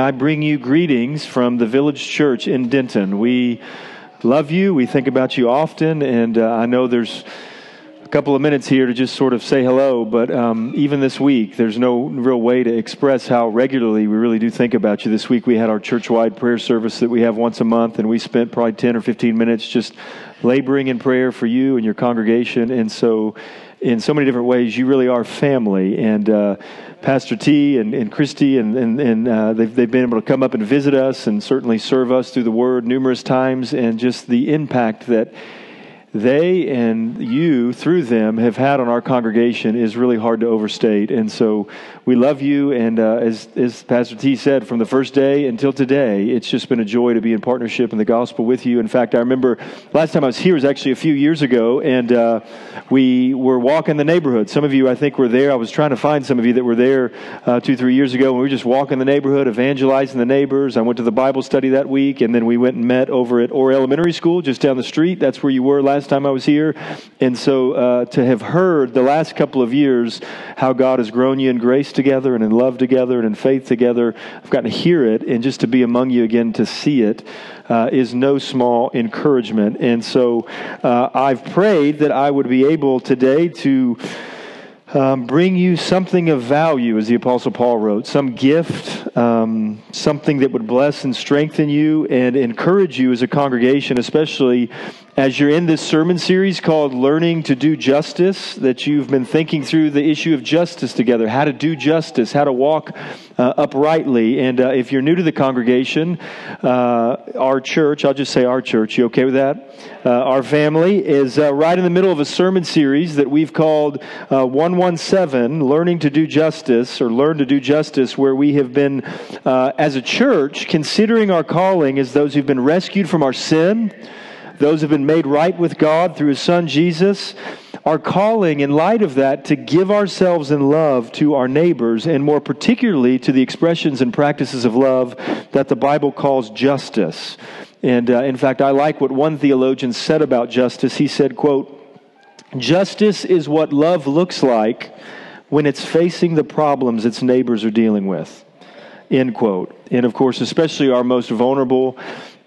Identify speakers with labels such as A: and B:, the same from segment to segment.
A: I bring you greetings from the Village Church in Denton. We love you. We think about you often, and uh, I know there's a couple of minutes here to just sort of say hello, but um, even this week, there's no real way to express how regularly we really do think about you. This week, we had our church wide prayer service that we have once a month, and we spent probably 10 or 15 minutes just laboring in prayer for you and your congregation. And so, in so many different ways, you really are family. And uh, Pastor T and, and Christy, and, and, and uh, they've, they've been able to come up and visit us and certainly serve us through the Word numerous times, and just the impact that they and you, through them, have had on our congregation is really hard to overstate. And so we love you. And uh, as, as Pastor T said, from the first day until today, it's just been a joy to be in partnership in the gospel with you. In fact, I remember last time I was here was actually a few years ago, and uh, we were walking the neighborhood. Some of you, I think, were there. I was trying to find some of you that were there uh, two, three years ago, and we were just walking the neighborhood, evangelizing the neighbors. I went to the Bible study that week, and then we went and met over at Orr Elementary School just down the street. That's where you were last time I was here. And so uh, to have heard the last couple of years how God has grown you in grace together and in love together and in faith together, I've gotten to hear it, and just to be among you again to see it uh, is no small encouragement. And so uh, I've prayed that I would be able today to. Um, bring you something of value, as the Apostle Paul wrote, some gift, um, something that would bless and strengthen you and encourage you as a congregation, especially as you're in this sermon series called Learning to Do Justice, that you've been thinking through the issue of justice together, how to do justice, how to walk uh, uprightly. And uh, if you're new to the congregation, uh, our church, I'll just say our church, you okay with that? Uh, our family is uh, right in the middle of a sermon series that we've called uh, 117 Learning to Do Justice or Learn to Do Justice, where we have been, as a church, considering our calling as those who've been rescued from our sin those have been made right with God through His Son Jesus, are calling in light of that to give ourselves in love to our neighbors, and more particularly to the expressions and practices of love that the Bible calls justice. And uh, in fact, I like what one theologian said about justice. He said, quote, Justice is what love looks like when it's facing the problems its neighbors are dealing with. End quote. And of course, especially our most vulnerable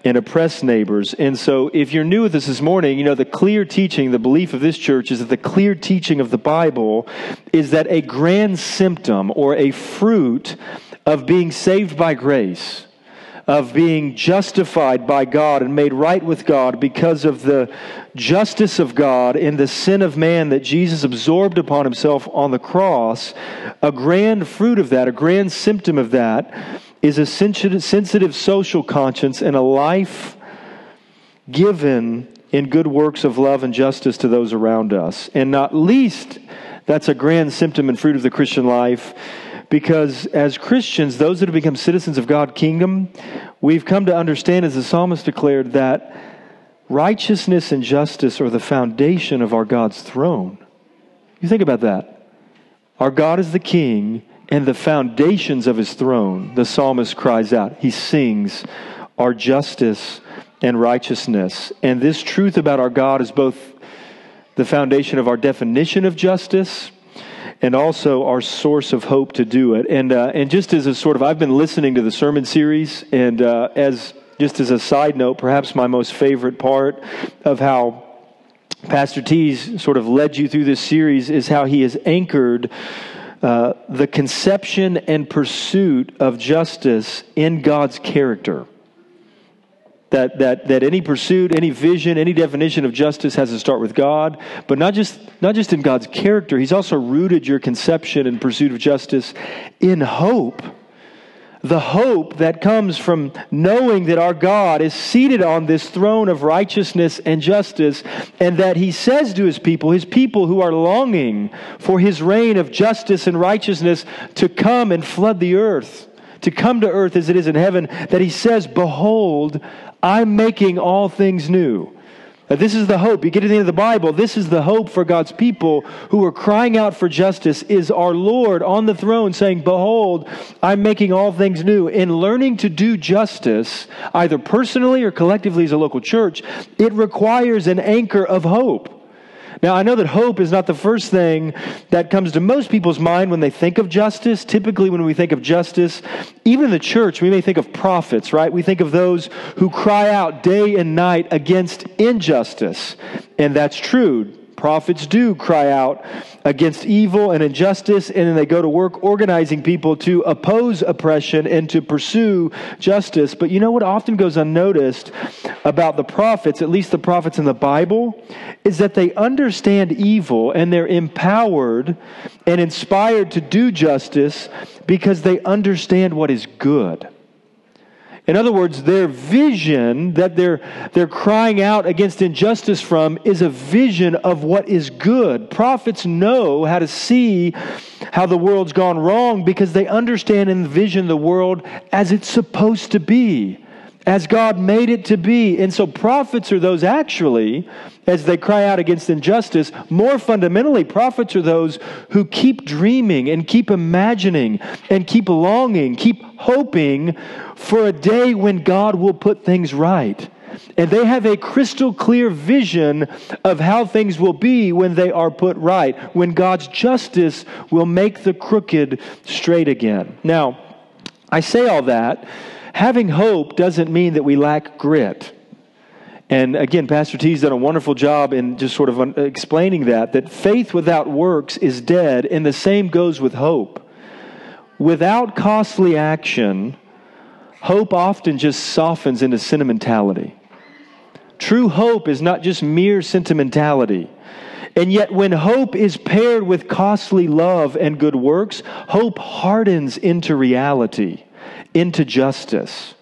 A: and oppress neighbors. And so, if you're new with us this morning, you know, the clear teaching, the belief of this church is that the clear teaching of the Bible is that a grand symptom or a fruit of being saved by grace, of being justified by God and made right with God because of the justice of God in the sin of man that Jesus absorbed upon himself on the cross, a grand fruit of that, a grand symptom of that is a sensitive social conscience and a life given in good works of love and justice to those around us. And not least, that's a grand symptom and fruit of the Christian life because as Christians, those that have become citizens of God's kingdom, we've come to understand, as the psalmist declared, that righteousness and justice are the foundation of our God's throne. You think about that. Our God is the king, and the foundations of his throne, the psalmist cries out. He sings, Our justice and righteousness. And this truth about our God is both the foundation of our definition of justice and also our source of hope to do it. And, uh, and just as a sort of, I've been listening to the sermon series, and uh, as just as a side note, perhaps my most favorite part of how Pastor T's sort of led you through this series is how he has anchored uh, the conception and pursuit of justice in God's character. That, that, that any pursuit, any vision, any definition of justice has to start with God, but not just, not just in God's character. He's also rooted your conception and pursuit of justice in hope the hope that comes from knowing that our God is seated on this throne of righteousness and justice, and that He says to His people, His people who are longing for His reign of justice and righteousness to come and flood the earth, to come to earth as it is in heaven, that He says, Behold, I'm making all things new. This is the hope. You get to the end of the Bible, this is the hope for God's people who are crying out for justice is our Lord on the throne saying, Behold, I'm making all things new. In learning to do justice, either personally or collectively as a local church, it requires an anchor of hope. Now, I know that hope is not the first thing that comes to most people's mind when they think of justice. Typically, when we think of justice, even in the church, we may think of prophets, right? We think of those who cry out day and night against injustice. And that's true prophets do cry out against evil and injustice, and then they go to work organizing people to oppose oppression and to pursue justice. But you know what often goes unnoticed about the prophets, at least the prophets in the Bible, is that they understand evil and they're empowered and inspired to do justice because they understand what is good. In other words, their vision that they're, they're crying out against injustice from is a vision of what is good. Prophets know how to see how the world's gone wrong because they understand and envision the world as it's supposed to be as God made it to be. And so prophets are those actually, as they cry out against injustice, more fundamentally, prophets are those who keep dreaming and keep imagining and keep longing, keep hoping for a day when God will put things right. And they have a crystal clear vision of how things will be when they are put right, when God's justice will make the crooked straight again. Now, I say all that having hope doesn't mean that we lack grit. And again, Pastor T's done a wonderful job in just sort of explaining that, that faith without works is dead, and the same goes with hope. Without costly action, hope often just softens into sentimentality. True hope is not just mere sentimentality. And yet, when hope is paired with costly love and good works, hope hardens into reality into justice.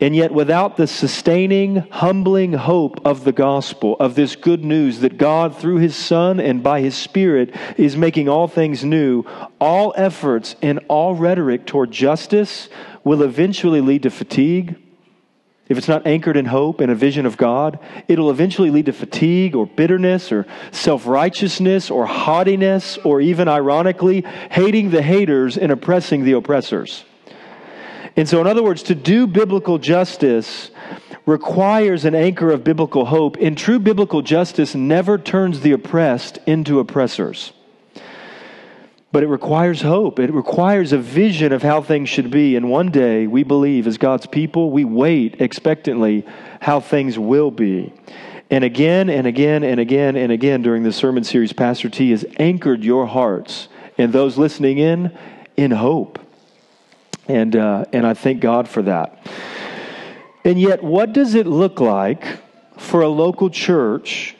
A: And yet, without the sustaining, humbling hope of the gospel, of this good news that God, through His Son and by His Spirit, is making all things new, all efforts and all rhetoric toward justice will eventually lead to fatigue. If it's not anchored in hope and a vision of God, it'll eventually lead to fatigue or bitterness or self righteousness or haughtiness or even, ironically, hating the haters and oppressing the oppressors. And so, in other words, to do biblical justice requires an anchor of biblical hope, and true biblical justice never turns the oppressed into oppressors. But it requires hope. It requires a vision of how things should be. And one day, we believe, as God's people, we wait expectantly how things will be. And again and again and again and again during this sermon series, Pastor T has anchored your hearts and those listening in in hope. And, uh, and I thank God for that. And yet, what does it look like for a local church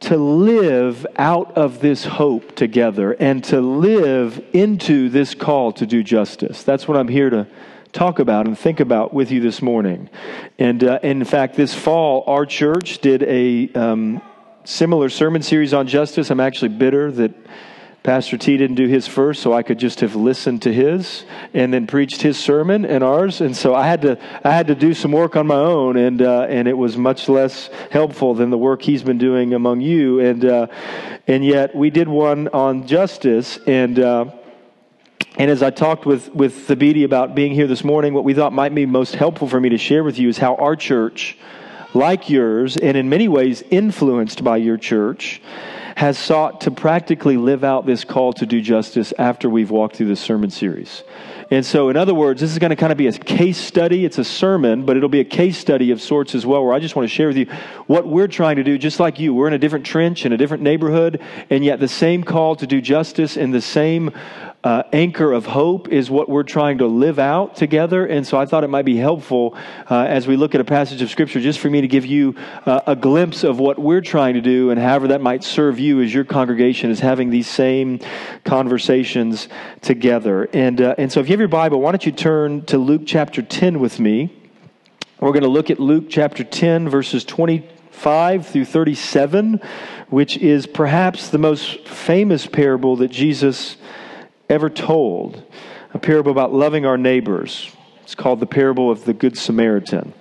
A: to live out of this hope together and to live into this call to do justice? That's what I'm here to talk about and think about with you this morning. And uh, in fact, this fall, our church did a um, similar sermon series on justice. I'm actually bitter that Pastor T didn't do his first, so I could just have listened to his and then preached his sermon and ours. And so I had to I had to do some work on my own, and uh, and it was much less helpful than the work he's been doing among you. And uh, and yet we did one on justice, and uh, and as I talked with with Thabiti about being here this morning, what we thought might be most helpful for me to share with you is how our church, like yours, and in many ways influenced by your church has sought to practically live out this call to do justice after we've walked through this sermon series. And so, in other words, this is going to kind of be a case study. It's a sermon, but it'll be a case study of sorts as well, where I just want to share with you what we're trying to do, just like you. We're in a different trench, in a different neighborhood, and yet the same call to do justice and the same uh, anchor of hope is what we're trying to live out together. And so I thought it might be helpful uh, as we look at a passage of Scripture just for me to give you uh, a glimpse of what we're trying to do and however that might serve you as your congregation is having these same conversations together. And, uh, and so if you have your Bible, why don't you turn to Luke chapter 10 with me? We're going to look at Luke chapter 10, verses 25 through 37, which is perhaps the most famous parable that Jesus ever told. A parable about loving our neighbors. It's called the parable of the Good Samaritan.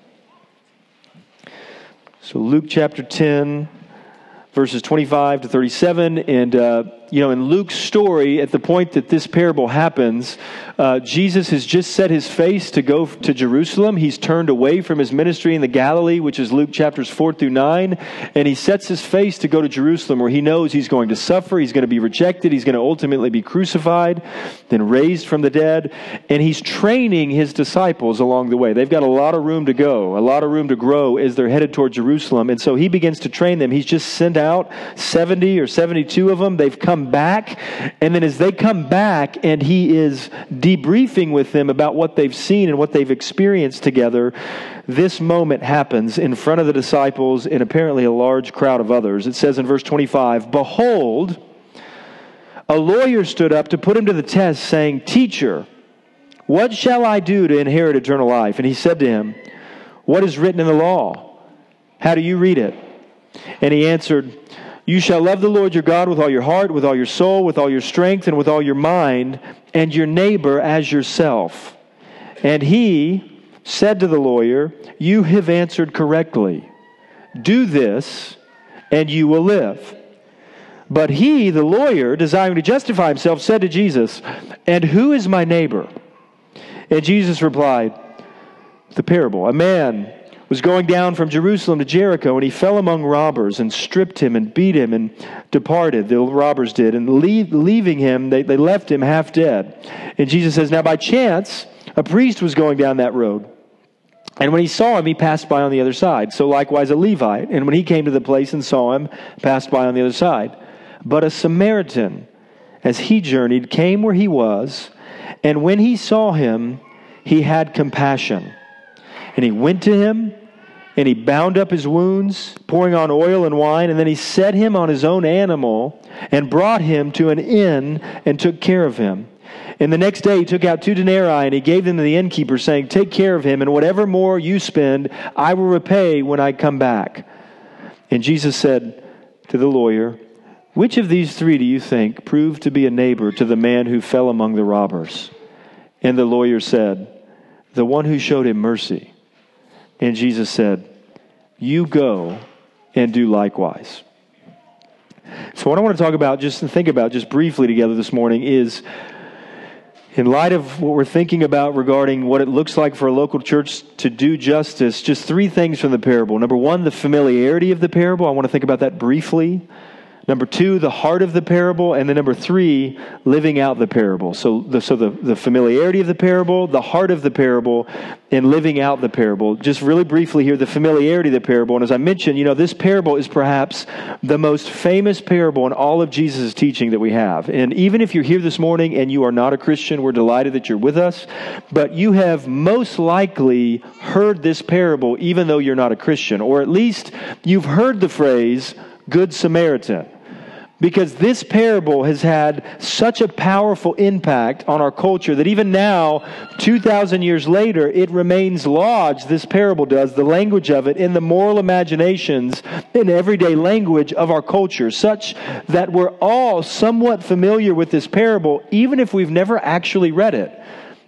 A: So, Luke chapter 10, verses 25 to 37. And uh, you know, in Luke's story, at the point that this parable happens, uh, Jesus has just set his face to go to Jerusalem. He's turned away from his ministry in the Galilee, which is Luke chapters 4 through 9, and he sets his face to go to Jerusalem where he knows he's going to suffer, he's going to be rejected, he's going to ultimately be crucified, then raised from the dead, and he's training his disciples along the way. They've got a lot of room to go, a lot of room to grow as they're headed toward Jerusalem, and so he begins to train them. He's just sent out 70 or 72 of them. They've come back, and then as they come back and he is debriefing with them about what they've seen and what they've experienced together, this moment happens in front of the disciples and apparently a large crowd of others. It says in verse 25, Behold, a lawyer stood up to put him to the test, saying, Teacher, what shall I do to inherit eternal life? And he said to him, What is written in the law? How do you read it? And he answered, you shall love the Lord your God with all your heart, with all your soul, with all your strength, and with all your mind, and your neighbor as yourself. And he said to the lawyer, You have answered correctly. Do this, and you will live. But he, the lawyer, desiring to justify himself, said to Jesus, And who is my neighbor? And Jesus replied, The parable. A man was going down from Jerusalem to Jericho, and he fell among robbers and stripped him and beat him and departed. The robbers did. And leave, leaving him, they, they left him half dead. And Jesus says, Now by chance, a priest was going down that road. And when he saw him, he passed by on the other side. So likewise a Levite. And when he came to the place and saw him, passed by on the other side. But a Samaritan, as he journeyed, came where he was. And when he saw him, he had compassion and he went to him and he bound up his wounds, pouring on oil and wine, and then he set him on his own animal and brought him to an inn and took care of him. And the next day he took out two denarii and he gave them to the innkeeper, saying, Take care of him, and whatever more you spend, I will repay when I come back. And Jesus said to the lawyer, Which of these three do you think proved to be a neighbor to the man who fell among the robbers? And the lawyer said, The one who showed him mercy. And Jesus said, You go and do likewise. So, what I want to talk about, just to think about just briefly together this morning, is in light of what we're thinking about regarding what it looks like for a local church to do justice, just three things from the parable. Number one, the familiarity of the parable. I want to think about that briefly. Number two, the heart of the parable. And then number three, living out the parable. So, the, so the, the familiarity of the parable, the heart of the parable, and living out the parable. Just really briefly here, the familiarity of the parable. And as I mentioned, you know, this parable is perhaps the most famous parable in all of Jesus' teaching that we have. And even if you're here this morning and you are not a Christian, we're delighted that you're with us. But you have most likely heard this parable even though you're not a Christian. Or at least you've heard the phrase, Good Samaritan. Because this parable has had such a powerful impact on our culture that even now, 2,000 years later, it remains lodged, this parable does, the language of it, in the moral imaginations in everyday language of our culture, such that we're all somewhat familiar with this parable, even if we've never actually read it.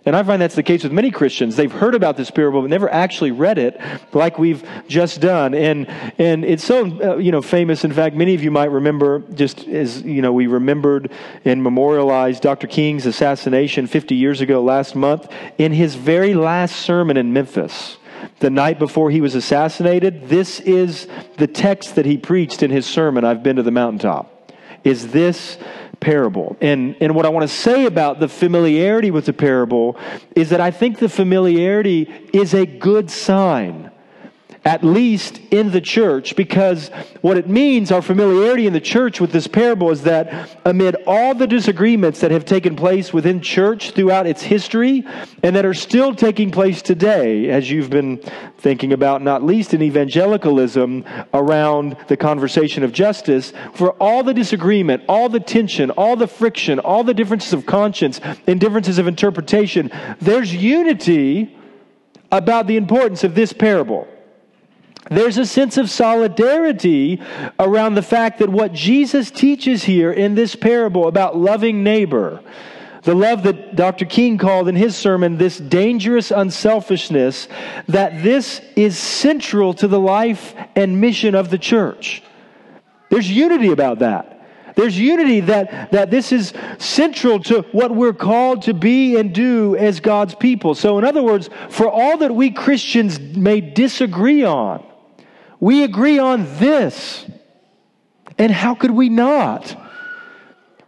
A: And I find that's the case with many Christians. They've heard about this parable, but never actually read it like we've just done. And, and it's so, uh, you know, famous. In fact, many of you might remember, just as, you know, we remembered and memorialized Dr. King's assassination 50 years ago last month in his very last sermon in Memphis the night before he was assassinated. This is the text that he preached in his sermon, I've been to the mountaintop. Is this parable. And, and what I want to say about the familiarity with the parable is that I think the familiarity is a good sign at least in the church, because what it means, our familiarity in the church with this parable, is that amid all the disagreements that have taken place within church throughout its history and that are still taking place today, as you've been thinking about, not least in evangelicalism around the conversation of justice, for all the disagreement, all the tension, all the friction, all the differences of conscience and differences of interpretation, there's unity about the importance of this parable. There's a sense of solidarity around the fact that what Jesus teaches here in this parable about loving neighbor, the love that Dr. King called in his sermon this dangerous unselfishness, that this is central to the life and mission of the church. There's unity about that. There's unity that, that this is central to what we're called to be and do as God's people. So, in other words, for all that we Christians may disagree on, we agree on this. And how could we not?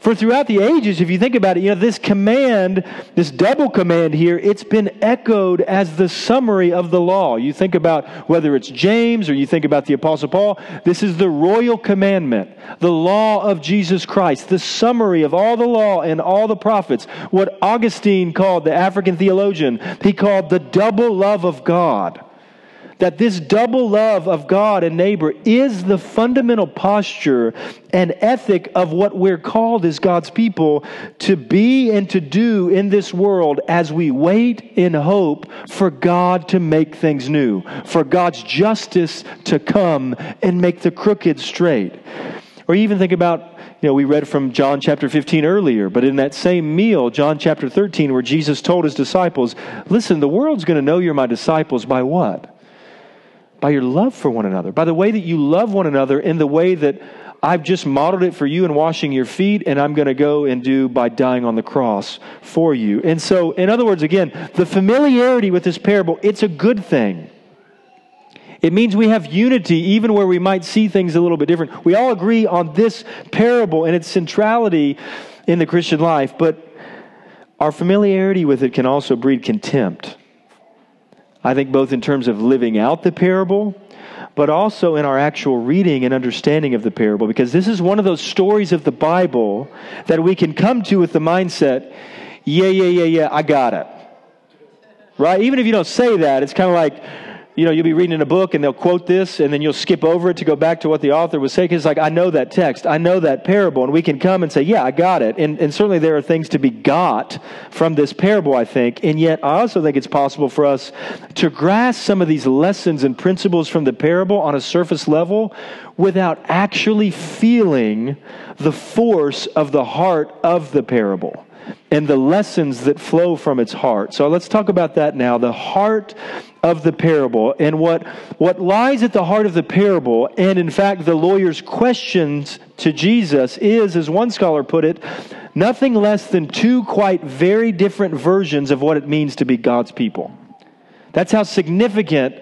A: For throughout the ages, if you think about it, you know, this command, this double command here, it's been echoed as the summary of the law. You think about whether it's James or you think about the Apostle Paul, this is the royal commandment, the law of Jesus Christ, the summary of all the law and all the prophets. What Augustine called, the African theologian, he called the double love of God that this double love of God and neighbor is the fundamental posture and ethic of what we're called as God's people to be and to do in this world as we wait in hope for God to make things new, for God's justice to come and make the crooked straight. Or even think about you know, we read from John chapter 15 earlier, but in that same meal, John chapter 13, where Jesus told his disciples, Listen, the world's going to know you're my disciples by what? By your love for one another, by the way that you love one another in the way that I've just modeled it for you in washing your feet, and I'm going to go and do by dying on the cross for you. And so, in other words, again, the familiarity with this parable, it's a good thing. It means we have unity even where we might see things a little bit different. We all agree on this parable and its centrality in the Christian life, but our familiarity with it can also breed contempt. I think both in terms of living out the parable, but also in our actual reading and understanding of the parable, because this is one of those stories of the Bible that we can come to with the mindset, yeah, yeah, yeah, yeah, I got it. Right? Even if you don't say that, it's kind of like, you know, you'll be reading in a book and they'll quote this and then you'll skip over it to go back to what the author was saying. It's like, I know that text. I know that parable. And we can come and say, yeah, I got it. And, and certainly there are things to be got from this parable, I think. And yet I also think it's possible for us to grasp some of these lessons and principles from the parable on a surface level without actually feeling the force of the heart of the parable and the lessons that flow from its heart. So let's talk about that now. The heart of the parable and what, what lies at the heart of the parable, and in fact, the lawyer's questions to Jesus is, as one scholar put it, nothing less than two quite very different versions of what it means to be God's people. That's how significant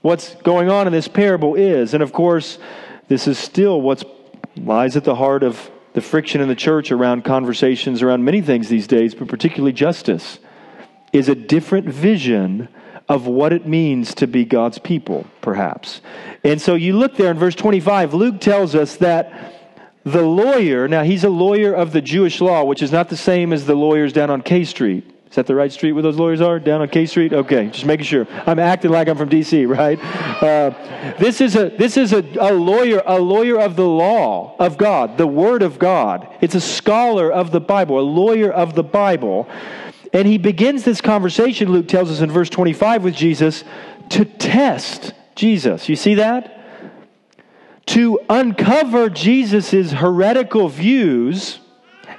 A: what's going on in this parable is. And of course, this is still what lies at the heart of the friction in the church around conversations around many things these days, but particularly justice, is a different vision of what it means to be God's people, perhaps. And so you look there in verse 25, Luke tells us that the lawyer, now he's a lawyer of the Jewish law, which is not the same as the lawyers down on K Street. Is that the right street where those lawyers are? Down on K Street? Okay, just making sure. I'm acting like I'm from D.C., right? Uh, this is a this is a, a lawyer, a lawyer of the law of God, the Word of God. It's a scholar of the Bible, a lawyer of the Bible, and he begins this conversation. Luke tells us in verse 25 with Jesus to test Jesus. You see that? To uncover Jesus's heretical views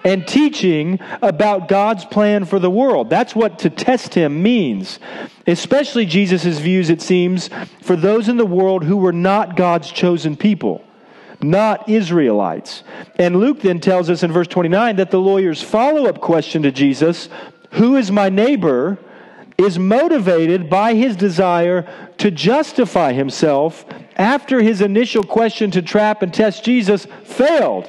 A: and teaching about God's plan for the world. That's what to test him means. Especially Jesus' views, it seems, for those in the world who were not God's chosen people, not Israelites. And Luke then tells us in verse 29 that the lawyer's follow up question to Jesus, Who is my neighbor? is motivated by his desire to justify himself after his initial question to trap and test Jesus failed.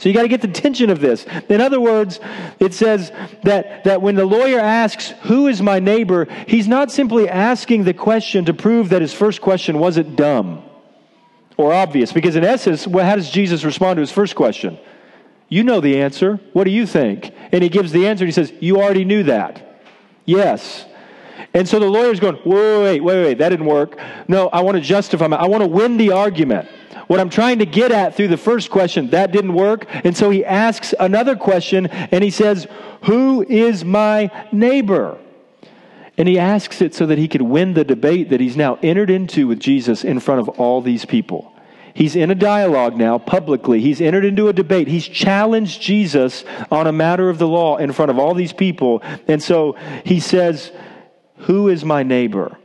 A: So you got to get the tension of this. In other words, it says that, that when the lawyer asks, Who is my neighbor? he's not simply asking the question to prove that his first question wasn't dumb or obvious. Because in essence, well, how does Jesus respond to his first question? You know the answer. What do you think? And he gives the answer and he says, You already knew that. Yes. And so the lawyer's going, wait, wait, wait, wait, that didn't work. No, I want to justify my, I want to win the argument. What I'm trying to get at through the first question, that didn't work. And so he asks another question and he says, Who is my neighbor? And he asks it so that he could win the debate that he's now entered into with Jesus in front of all these people. He's in a dialogue now publicly. He's entered into a debate. He's challenged Jesus on a matter of the law in front of all these people. And so he says, Who is my neighbor?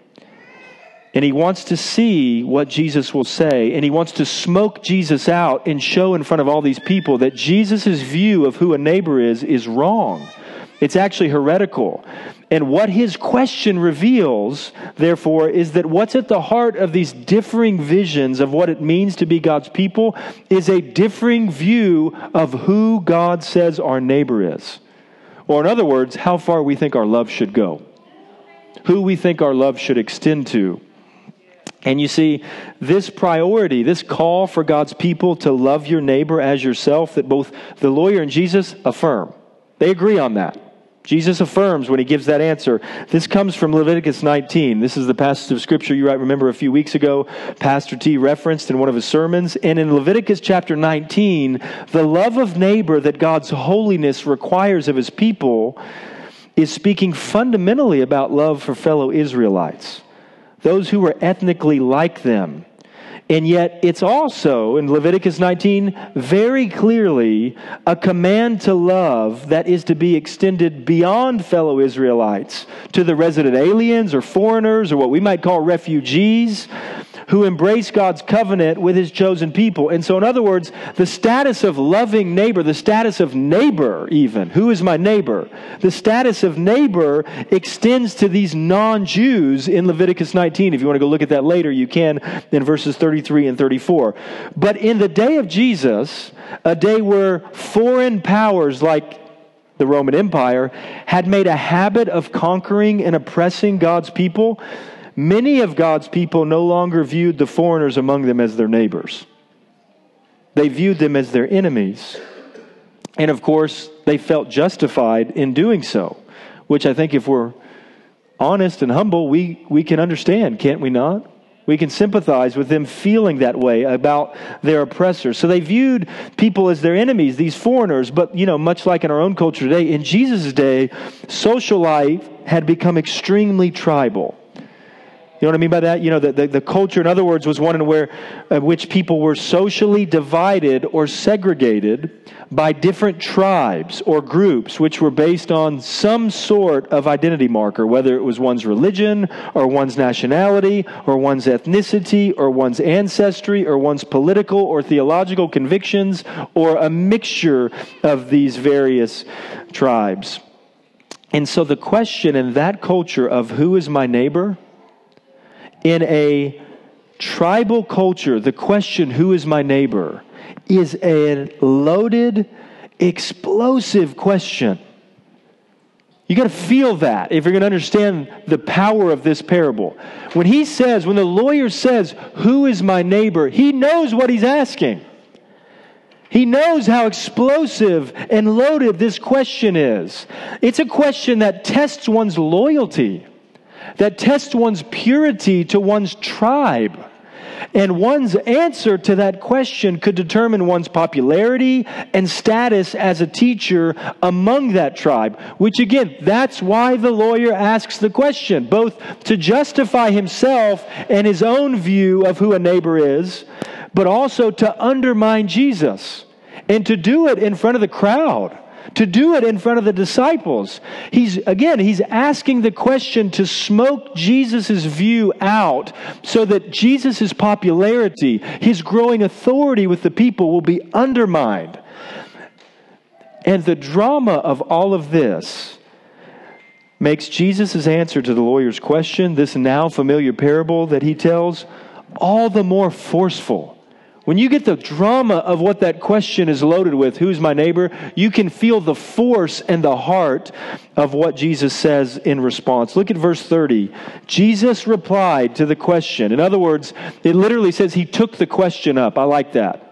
A: And he wants to see what Jesus will say. And he wants to smoke Jesus out and show in front of all these people that Jesus' view of who a neighbor is is wrong. It's actually heretical. And what his question reveals, therefore, is that what's at the heart of these differing visions of what it means to be God's people is a differing view of who God says our neighbor is. Or, in other words, how far we think our love should go, who we think our love should extend to. And you see, this priority, this call for God's people to love your neighbor as yourself, that both the lawyer and Jesus affirm. They agree on that. Jesus affirms when he gives that answer. This comes from Leviticus 19. This is the passage of scripture you might remember a few weeks ago, Pastor T referenced in one of his sermons. And in Leviticus chapter 19, the love of neighbor that God's holiness requires of his people is speaking fundamentally about love for fellow Israelites those who were ethnically like them. And yet, it's also in Leviticus 19 very clearly a command to love that is to be extended beyond fellow Israelites to the resident aliens or foreigners or what we might call refugees who embrace God's covenant with his chosen people. And so, in other words, the status of loving neighbor, the status of neighbor, even, who is my neighbor? The status of neighbor extends to these non Jews in Leviticus 19. If you want to go look at that later, you can in verses 33 and 34. But in the day of Jesus, a day where foreign powers like the Roman Empire had made a habit of conquering and oppressing God's people, Many of God's people no longer viewed the foreigners among them as their neighbors, they viewed them as their enemies. And of course, they felt justified in doing so, which I think, if we're honest and humble, we, we can understand, can't we not? We can sympathize with them feeling that way about their oppressors. So they viewed people as their enemies, these foreigners. But, you know, much like in our own culture today, in Jesus' day, social life had become extremely tribal. You know what I mean by that? You know, the, the, the, culture, in other words, was one in where, in which people were socially divided or segregated by different tribes or groups, which were based on some sort of identity marker, whether it was one's religion or one's nationality or one's ethnicity or one's ancestry or one's political or theological convictions or a mixture of these various tribes. And so the question in that culture of who is my neighbor in a tribal culture, the question, who is my neighbor, is a loaded, explosive question. You got to feel that if you're going to understand the power of this parable. When he says, when the lawyer says, Who is my neighbor? he knows what he's asking. He knows how explosive and loaded this question is. It's a question that tests one's loyalty that tests one's purity to one's tribe. And one's answer to that question could determine one's popularity and status as a teacher among that tribe. Which, again, that's why the lawyer asks the question, both to justify himself and his own view of who a neighbor is, but also to undermine Jesus and to do it in front of the crowd to do it in front of the disciples. He's, again, he's asking the question to smoke Jesus' view out so that Jesus' popularity, his growing authority with the people will be undermined. And the drama of all of this makes Jesus' answer to the lawyer's question, this now familiar parable that he tells, all the more forceful when you get the drama of what that question is loaded with, who's my neighbor, you can feel the force and the heart of what Jesus says in response. Look at verse 30. Jesus replied to the question. In other words, it literally says he took the question up. I like that.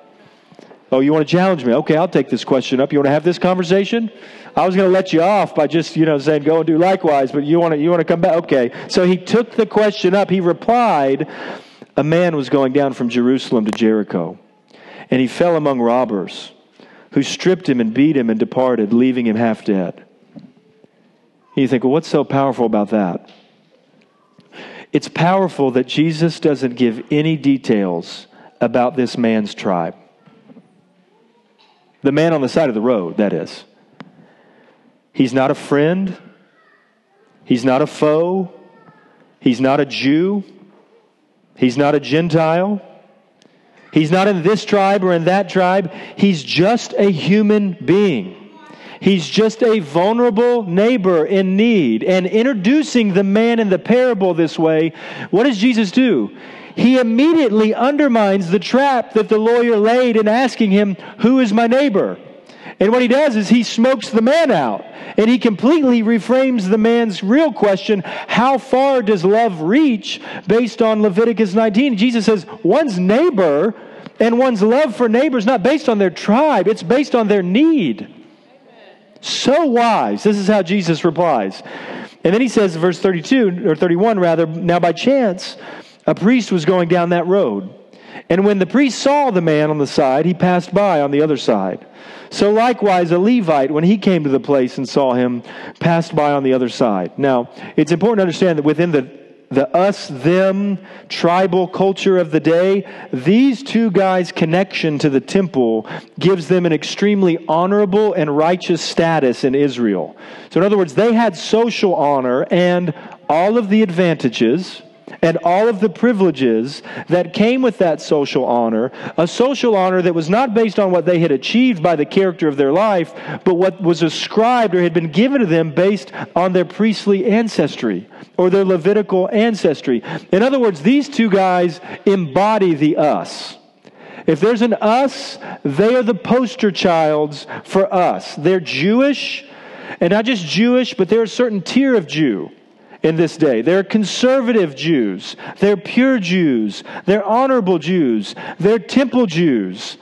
A: Oh, you want to challenge me? Okay, I'll take this question up. You want to have this conversation? I was going to let you off by just, you know, saying go and do likewise, but you want to you want to come back? Okay. So he took the question up. He replied, a man was going down from Jerusalem to Jericho, and he fell among robbers, who stripped him and beat him and departed, leaving him half dead. you think, well, what's so powerful about that? It's powerful that Jesus doesn't give any details about this man's tribe. The man on the side of the road, that is. He's not a friend. He's not a foe. He's not a Jew. He's not a Gentile. He's not in this tribe or in that tribe. He's just a human being. He's just a vulnerable neighbor in need. And introducing the man in the parable this way, what does Jesus do? He immediately undermines the trap that the lawyer laid in asking him, Who is my neighbor? And what he does is he smokes the man out. And he completely reframes the man's real question how far does love reach based on Leviticus 19? Jesus says one's neighbor and one's love for neighbor is not based on their tribe, it's based on their need. So wise. This is how Jesus replies. And then he says, verse 32, or 31 rather, now by chance, a priest was going down that road. And when the priest saw the man on the side, he passed by on the other side. So likewise, a Levite, when he came to the place and saw him, passed by on the other side. Now, it's important to understand that within the the us them tribal culture of the day, these two guys' connection to the temple gives them an extremely honorable and righteous status in Israel. So, in other words, they had social honor and all of the advantages and all of the privileges that came with that social honor, a social honor that was not based on what they had achieved by the character of their life, but what was ascribed or had been given to them based on their priestly ancestry or their Levitical ancestry. In other words, these two guys embody the us. If there's an us, they are the poster childs for us. They're Jewish, and not just Jewish, but they're a certain tier of Jew in this day. They're conservative Jews. They're pure Jews. They're honorable Jews. They're temple Jews.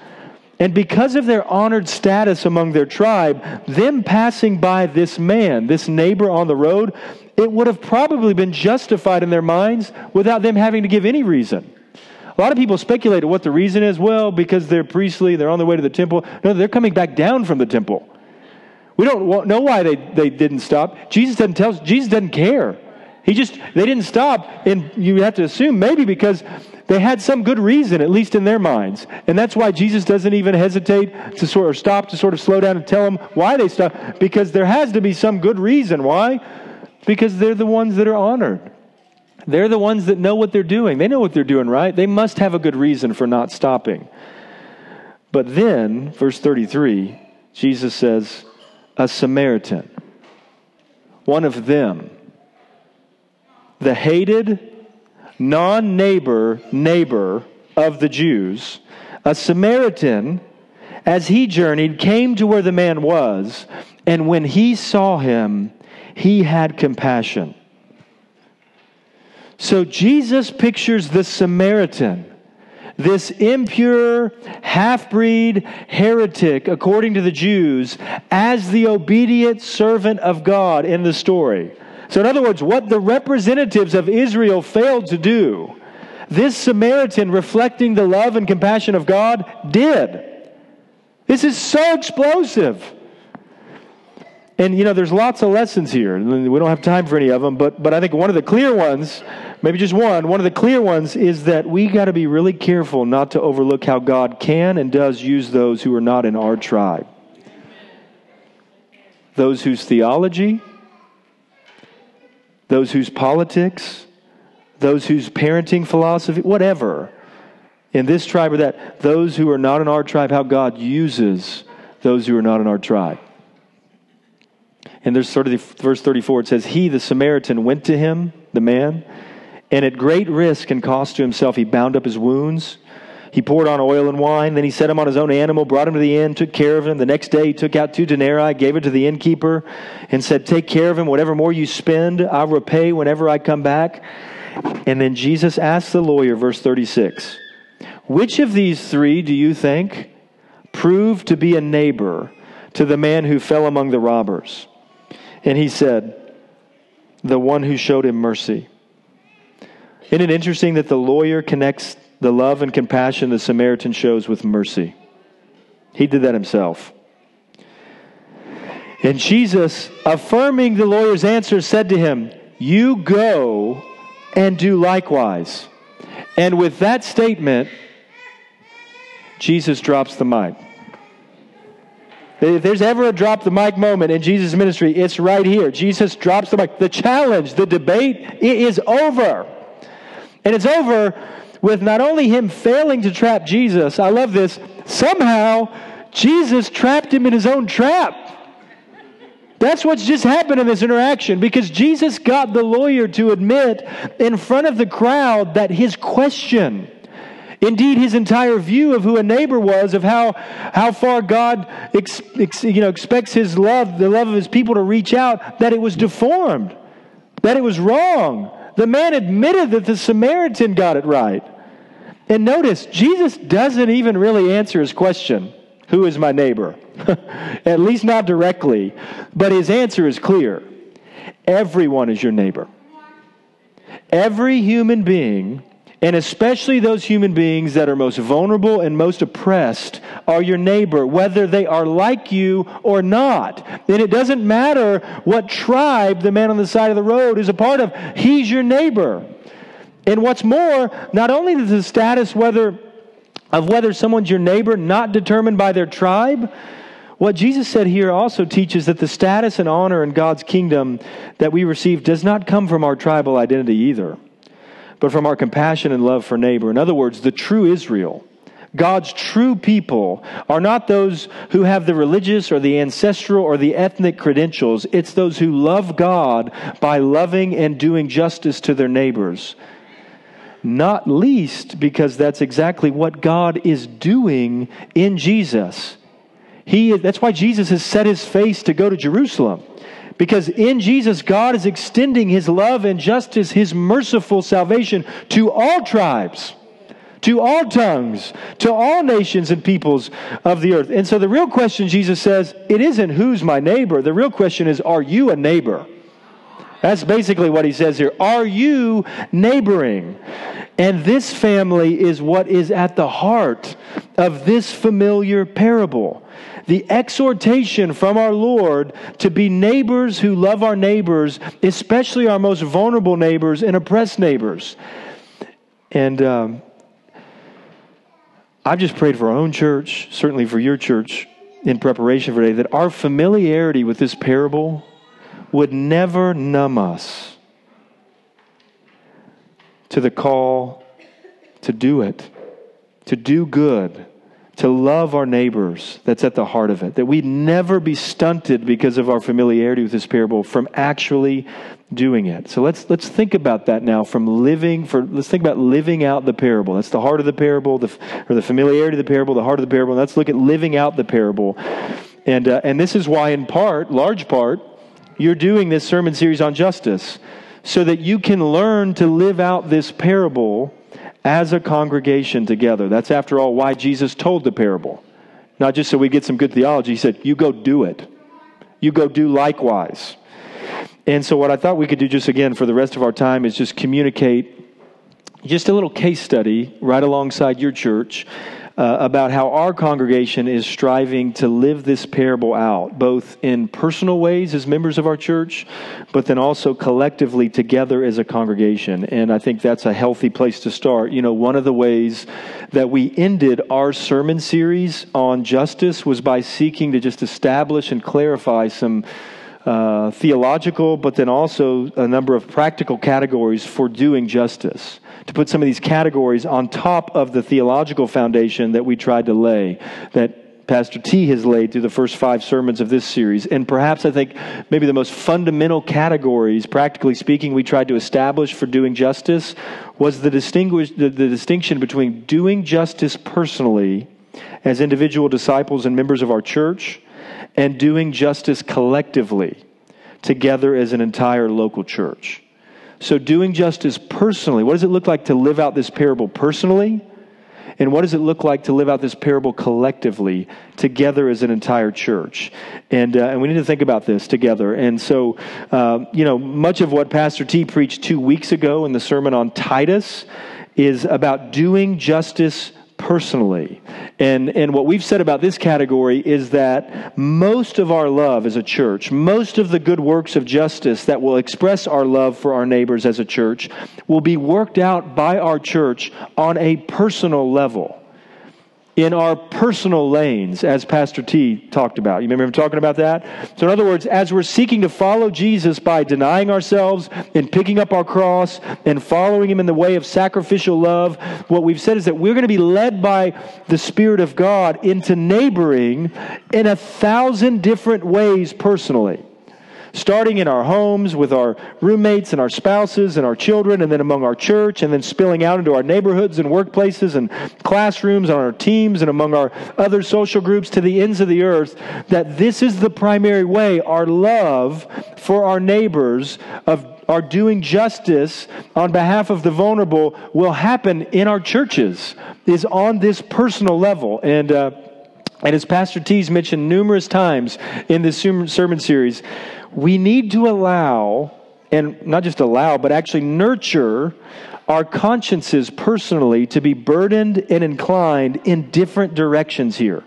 A: And because of their honored status among their tribe, them passing by this man, this neighbor on the road, it would have probably been justified in their minds without them having to give any reason. A lot of people speculate what the reason is. Well, because they're priestly, they're on their way to the temple. No, they're coming back down from the temple. We don't know why they, they didn't stop. Jesus doesn't tell us, Jesus doesn't care. He just, they didn't stop, and you have to assume maybe because they had some good reason, at least in their minds. And that's why Jesus doesn't even hesitate to sort of stop, to sort of slow down and tell them why they stopped, because there has to be some good reason. Why? Because they're the ones that are honored. They're the ones that know what they're doing. They know what they're doing, right? They must have a good reason for not stopping. But then, verse 33, Jesus says, A Samaritan, one of them, the hated non neighbor neighbor of the Jews, a Samaritan, as he journeyed, came to where the man was, and when he saw him, he had compassion. So Jesus pictures the Samaritan, this impure, half breed heretic, according to the Jews, as the obedient servant of God in the story. So, in other words, what the representatives of Israel failed to do, this Samaritan, reflecting the love and compassion of God, did. This is so explosive. And, you know, there's lots of lessons here. We don't have time for any of them, but, but I think one of the clear ones, maybe just one, one of the clear ones is that we got to be really careful not to overlook how God can and does use those who are not in our tribe. Those whose theology, those whose politics, those whose parenting philosophy, whatever, in this tribe or that, those who are not in our tribe, how God uses those who are not in our tribe. And there's sort of the, verse 34, it says, He, the Samaritan, went to him, the man, and at great risk and cost to himself, he bound up his wounds he poured on oil and wine. Then he set him on his own animal, brought him to the inn, took care of him. The next day he took out two denarii, gave it to the innkeeper, and said, Take care of him. Whatever more you spend, I'll repay whenever I come back. And then Jesus asked the lawyer, verse 36, Which of these three do you think proved to be a neighbor to the man who fell among the robbers? And he said, The one who showed him mercy. Isn't it interesting that the lawyer connects the love and compassion the Samaritan shows with mercy. He did that himself. And Jesus, affirming the lawyer's answer, said to him, You go and do likewise. And with that statement, Jesus drops the mic. If there's ever a drop the mic moment in Jesus' ministry, it's right here. Jesus drops the mic. The challenge, the debate, it is over. And it's over with not only him failing to trap Jesus, I love this, somehow Jesus trapped him in his own trap. That's what's just happened in this interaction because Jesus got the lawyer to admit in front of the crowd that his question, indeed his entire view of who a neighbor was, of how, how far God ex, ex, you know, expects his love, the love of his people to reach out, that it was deformed, that it was wrong. The man admitted that the Samaritan got it right. And notice, Jesus doesn't even really answer his question Who is my neighbor? At least not directly. But his answer is clear everyone is your neighbor. Every human being, and especially those human beings that are most vulnerable and most oppressed, are your neighbor, whether they are like you or not. And it doesn't matter what tribe the man on the side of the road is a part of, he's your neighbor. And what's more, not only is the status whether of whether someone's your neighbor not determined by their tribe, what Jesus said here also teaches that the status and honor in God's kingdom that we receive does not come from our tribal identity either, but from our compassion and love for neighbor. In other words, the true Israel, God's true people, are not those who have the religious or the ancestral or the ethnic credentials. It's those who love God by loving and doing justice to their neighbors. Not least because that's exactly what God is doing in Jesus. He, that's why Jesus has set his face to go to Jerusalem. Because in Jesus, God is extending his love and justice, his merciful salvation to all tribes, to all tongues, to all nations and peoples of the earth. And so the real question, Jesus says, it isn't who's my neighbor. The real question is, are you a neighbor? That's basically what he says here. Are you neighboring? And this family is what is at the heart of this familiar parable the exhortation from our Lord to be neighbors who love our neighbors, especially our most vulnerable neighbors and oppressed neighbors. And um, I've just prayed for our own church, certainly for your church in preparation for today, that our familiarity with this parable would never numb us to the call to do it, to do good to love our neighbors that's at the heart of it. That we'd never be stunted because of our familiarity with this parable from actually doing it. So let's let's think about that now from living for let's think about living out the parable. That's the heart of the parable, the, or the familiarity of the parable, the heart of the parable. Let's look at living out the parable. And uh, and this is why in part, large part, you're doing this sermon series on justice so that you can learn to live out this parable as a congregation together. That's, after all, why Jesus told the parable. Not just so we get some good theology. He said, You go do it. You go do likewise. And so, what I thought we could do just again for the rest of our time is just communicate just a little case study right alongside your church uh, about how our congregation is striving to live this parable out, both in personal ways as members of our church, but then also collectively together as a congregation. And I think that's a healthy place to start. You know, one of the ways that we ended our sermon series on justice was by seeking to just establish and clarify some. Uh, theological, but then also a number of practical categories for doing justice to put some of these categories on top of the theological foundation that we tried to lay, that Pastor T has laid through the first five sermons of this series. And perhaps I think maybe the most fundamental categories, practically speaking, we tried to establish for doing justice was the, distinguish, the, the distinction between doing justice personally as individual disciples and members of our church and doing justice collectively together as an entire local church. So, doing justice personally, what does it look like to live out this parable personally? And what does it look like to live out this parable collectively, together as an entire church? And, uh, and we need to think about this together. And so, uh, you know, much of what Pastor T preached two weeks ago in the sermon on Titus is about doing justice personally. And, and what we've said about this category is that most of our love as a church, most of the good works of justice that will express our love for our neighbors as a church, will be worked out by our church on a personal level. In our personal lanes, as Pastor T talked about. You remember him talking about that? So, in other words, as we're seeking to follow Jesus by denying ourselves and picking up our cross and following him in the way of sacrificial love, what we've said is that we're going to be led by the Spirit of God into neighboring in a thousand different ways personally starting in our homes with our roommates and our spouses and our children, and then among our church, and then spilling out into our neighborhoods and workplaces and classrooms, on our teams, and among our other social groups to the ends of the earth, that this is the primary way our love for our neighbors of our doing justice on behalf of the vulnerable will happen in our churches is on this personal level. And uh, and as Pastor T's mentioned numerous times in this sermon series, we need to allow, and not just allow, but actually nurture our consciences personally to be burdened and inclined in different directions here.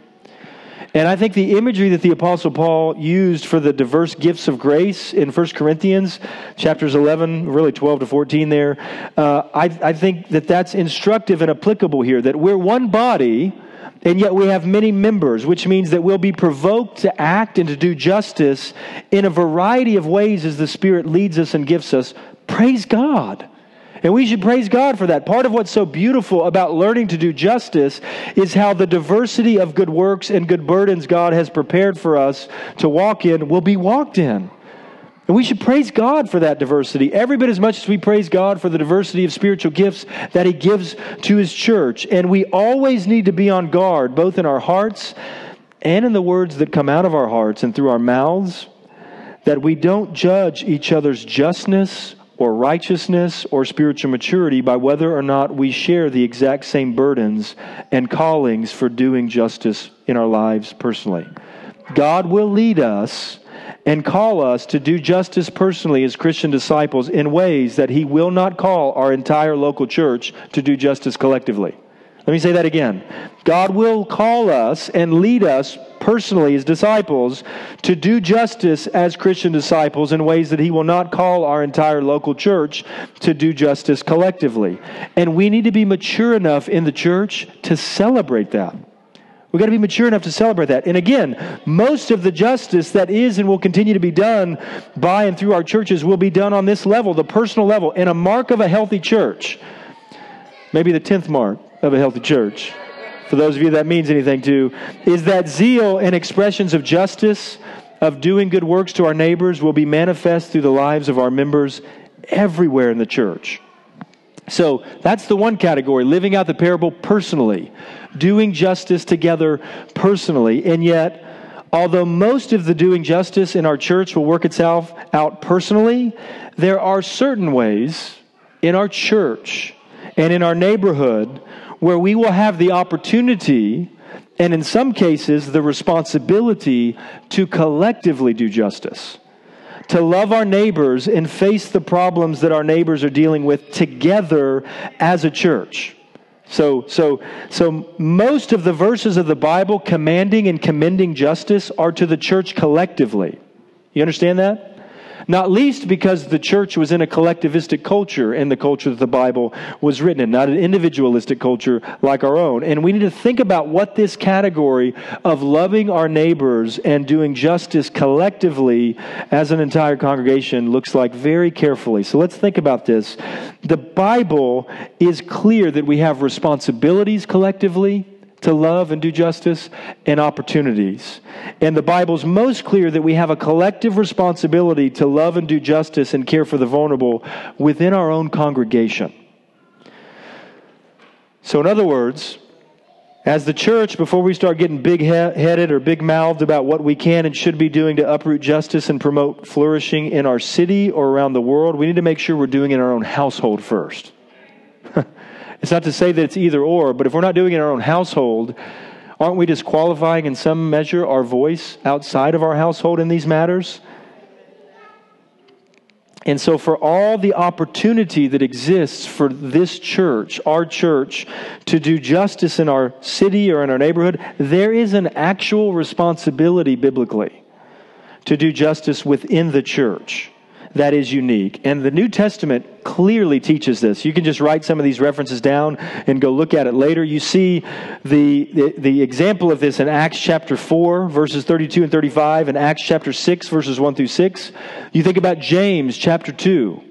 A: And I think the imagery that the Apostle Paul used for the diverse gifts of grace in 1 Corinthians, chapters 11, really 12 to 14 there, uh, I, I think that that's instructive and applicable here, that we're one body and yet we have many members, which means that we'll be provoked to act and to do justice in a variety of ways as the Spirit leads us and gifts us. Praise God. And we should praise God for that. Part of what's so beautiful about learning to do justice is how the diversity of good works and good burdens God has prepared for us to walk in will be walked in. And we should praise God for that diversity, every bit as much as we praise God for the diversity of spiritual gifts that He gives to His church. And we always need to be on guard, both in our hearts and in the words that come out of our hearts and through our mouths, that we don't judge each other's justness or righteousness or spiritual maturity by whether or not we share the exact same burdens and callings for doing justice in our lives personally. God will lead us and call us to do justice personally as Christian disciples in ways that He will not call our entire local church to do justice collectively. Let me say that again. God will call us and lead us personally as disciples to do justice as Christian disciples in ways that He will not call our entire local church to do justice collectively. And we need to be mature enough in the church to celebrate that. We've got to be mature enough to celebrate that. And again, most of the justice that is and will continue to be done by and through our churches will be done on this level, the personal level. And a mark of a healthy church, maybe the 10th mark of a healthy church, for those of you that means anything to, is that zeal and expressions of justice, of doing good works to our neighbors, will be manifest through the lives of our members everywhere in the church. So that's the one category, living out the parable personally, doing justice together personally. And yet, although most of the doing justice in our church will work itself out personally, there are certain ways in our church and in our neighborhood where we will have the opportunity and in some cases the responsibility to collectively do justice to love our neighbors and face the problems that our neighbors are dealing with together as a church. So, so, so most of the verses of the Bible commanding and commending justice are to the church collectively. You understand that? Not least because the church was in a collectivistic culture in the culture that the Bible was written in, not an individualistic culture like our own. And we need to think about what this category of loving our neighbors and doing justice collectively as an entire congregation looks like very carefully. So let's think about this. The Bible is clear that we have responsibilities collectively to love and do justice and opportunities. And the Bible's most clear that we have a collective responsibility to love and do justice and care for the vulnerable within our own congregation. So, in other words, as the church, before we start getting big headed or big mouthed about what we can and should be doing to uproot justice and promote flourishing in our city or around the world, we need to make sure we're doing it in our own household first. It's not to say that it's either or, but if we're not doing it in our own household, aren't we disqualifying in some measure our voice outside of our household in these matters? And so, for all the opportunity that exists for this church, our church, to do justice in our city or in our neighborhood, there is an actual responsibility biblically to do justice within the church. That is unique. And the New Testament clearly teaches this. You can just write some of these references down and go look at it later. You see the, the, the, example of this in Acts chapter 4, verses 32 and 35, and Acts chapter 6, verses 1 through 6. You think about James chapter 2,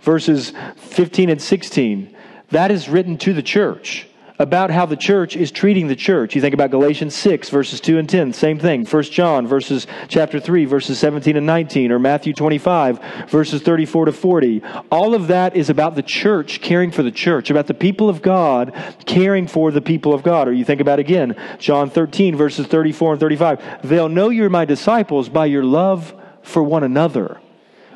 A: verses 15 and 16. That is written to the church about how the church is treating the church. You think about Galatians 6 verses 2 and 10, same thing. 1 John verses chapter 3 verses 17 and 19 or Matthew 25 verses 34 to 40. All of that is about the church caring for the church, about the people of God caring for the people of God. Or you think about again, John 13 verses 34 and 35. They'll know you're my disciples by your love for one another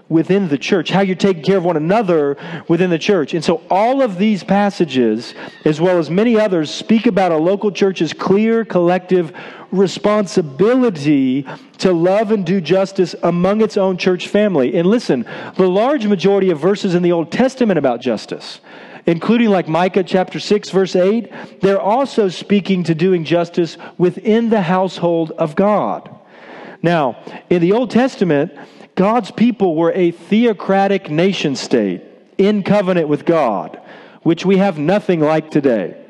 A: within the church, how you're taking care of one another within the church. And so all of these passages, as well as many others, speak about a local church's clear collective responsibility to love and do justice among its own church family. And listen, the large majority of verses in the Old Testament about justice including like Micah chapter 6 verse 8, they're also speaking to doing justice within the household of God. Now, in the Old Testament, God's people were a theocratic nation state in covenant with God, which we have nothing like today.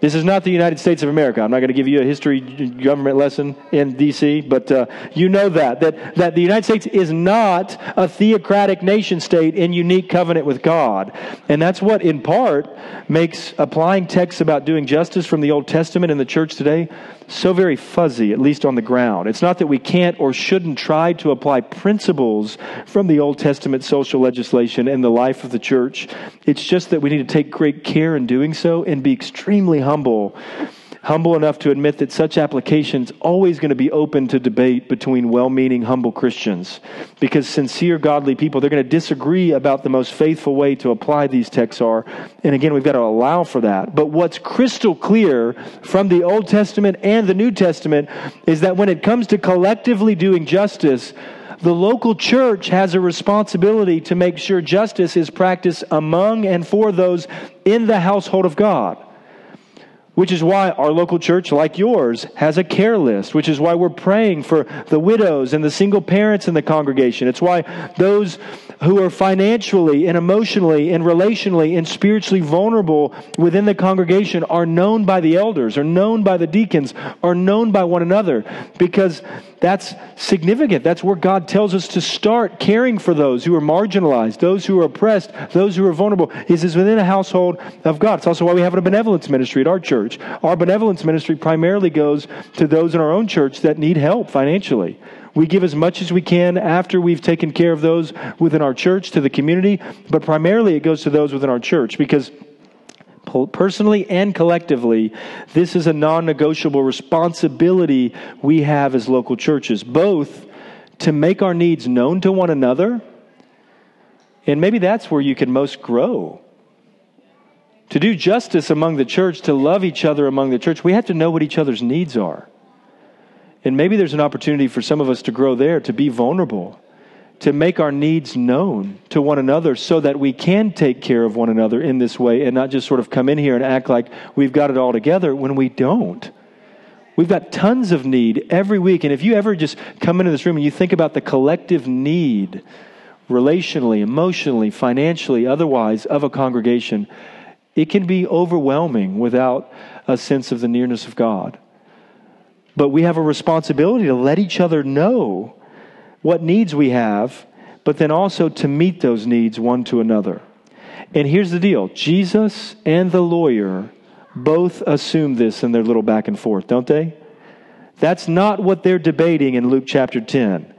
A: This is not the United States of America. I'm not going to give you a history government lesson in D.C., but uh, you know that, that. That the United States is not a theocratic nation state in unique covenant with God. And that's what, in part, makes applying texts about doing justice from the Old Testament in the church today so very fuzzy, at least on the ground. It's not that we can't or shouldn't try to apply principles from the Old Testament social legislation in the life of the church. It's just that we need to take great care in doing so and be extremely humble humble humble enough to admit that such applications always going to be open to debate between well-meaning humble Christians because sincere godly people they're going to disagree about the most faithful way to apply these texts are and again we've got to allow for that but what's crystal clear from the Old Testament and the New Testament is that when it comes to collectively doing justice the local church has a responsibility to make sure justice is practiced among and for those in the household of God. Which is why our local church, like yours, has a care list, which is why we're praying for the widows and the single parents in the congregation. It's why those who are financially and emotionally and relationally and spiritually vulnerable within the congregation are known by the elders, are known by the deacons, are known by one another, because that's significant. That's where God tells us to start caring for those who are marginalized, those who are oppressed, those who are vulnerable. Is is within a household of God. It's also why we have a benevolence ministry at our church. Our benevolence ministry primarily goes to those in our own church that need help financially. We give as much as we can after we've taken care of those within our church to the community, but primarily it goes to those within our church because personally and collectively, this is a non negotiable responsibility we have as local churches, both to make our needs known to one another, and maybe that's where you can most grow. To do justice among the church, to love each other among the church, we have to know what each other's needs are. And maybe there's an opportunity for some of us to grow there, to be vulnerable to make our needs known to one another so that we can take care of one another in this way and not just sort of come in here and act like we've got it all together when we don't. We've got tons of need every week. And if you ever just come into this room and you think about the collective need, relationally, emotionally, financially, otherwise, of a congregation, it can be overwhelming without a sense of the nearness of God. But we have a responsibility to let each other know what needs we have, but then also to meet those needs one to another. And here's the deal Jesus and the lawyer both assume this in their little back and forth, don't they? That's not what they're debating in Luke chapter 10.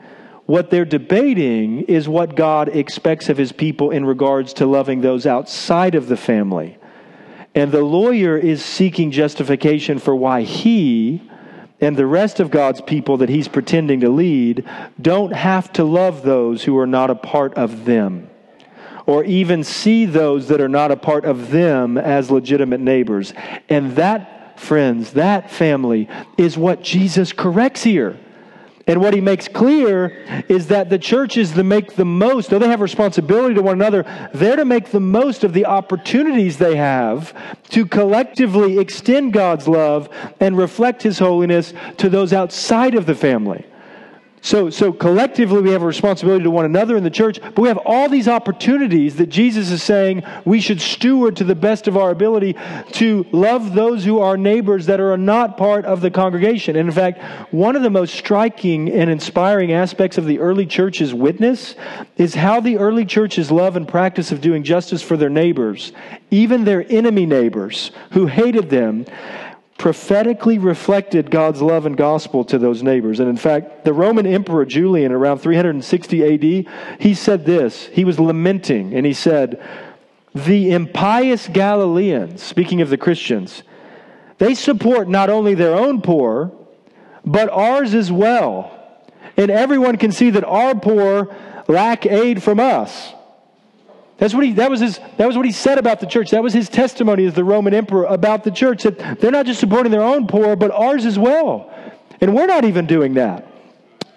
A: What they're debating is what God expects of his people in regards to loving those outside of the family. And the lawyer is seeking justification for why he and the rest of God's people that he's pretending to lead don't have to love those who are not a part of them or even see those that are not a part of them as legitimate neighbors. And that, friends, that family is what Jesus corrects here. And what he makes clear is that the church is to make the most, though they have responsibility to one another, they're to make the most of the opportunities they have to collectively extend God's love and reflect his holiness to those outside of the family. So, so collectively, we have a responsibility to one another in the church, but we have all these opportunities that Jesus is saying we should steward to the best of our ability to love those who are neighbors that are not part of the congregation. And in fact, one of the most striking and inspiring aspects of the early church's witness is how the early church's love and practice of doing justice for their neighbors, even their enemy neighbors who hated them, prophetically reflected God's love and gospel to those neighbors. And in fact, the Roman Emperor Julian, around 360 AD, he said this. He was lamenting, and he said, The impious Galileans, speaking of the Christians, they support not only their own poor, but ours as well. And everyone can see that our poor lack aid from us. That's what he, that, was his, that was what he said about the church. That was his testimony as the Roman emperor about the church that they're not just supporting their own poor, but ours as well. And we're not even doing that.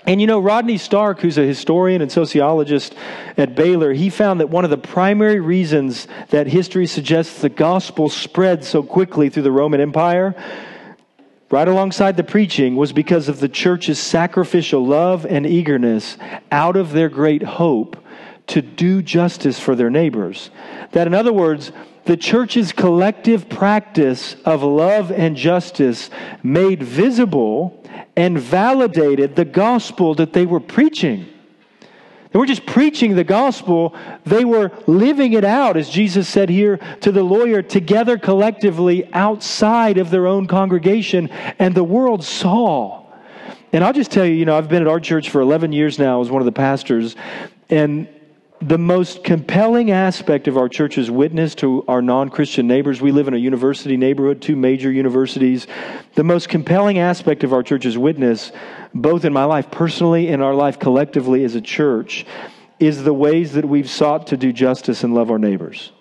A: And you know, Rodney Stark, who's a historian and sociologist at Baylor, he found that one of the primary reasons that history suggests the gospel spread so quickly through the Roman Empire, right alongside the preaching, was because of the church's sacrificial love and eagerness out of their great hope to do justice for their neighbors. That, in other words, the church's collective practice of love and justice made visible and validated the gospel that they were preaching. They weren't just preaching the gospel, they were living it out, as Jesus said here to the lawyer, together collectively outside of their own congregation, and the world saw. And I'll just tell you, you know, I've been at our church for 11 years now as one of the pastors, and the most compelling aspect of our church's witness to our non Christian neighbors, we live in a university neighborhood, two major universities. The most compelling aspect of our church's witness, both in my life personally and our life collectively as a church, is the ways that we've sought to do justice and love our neighbors.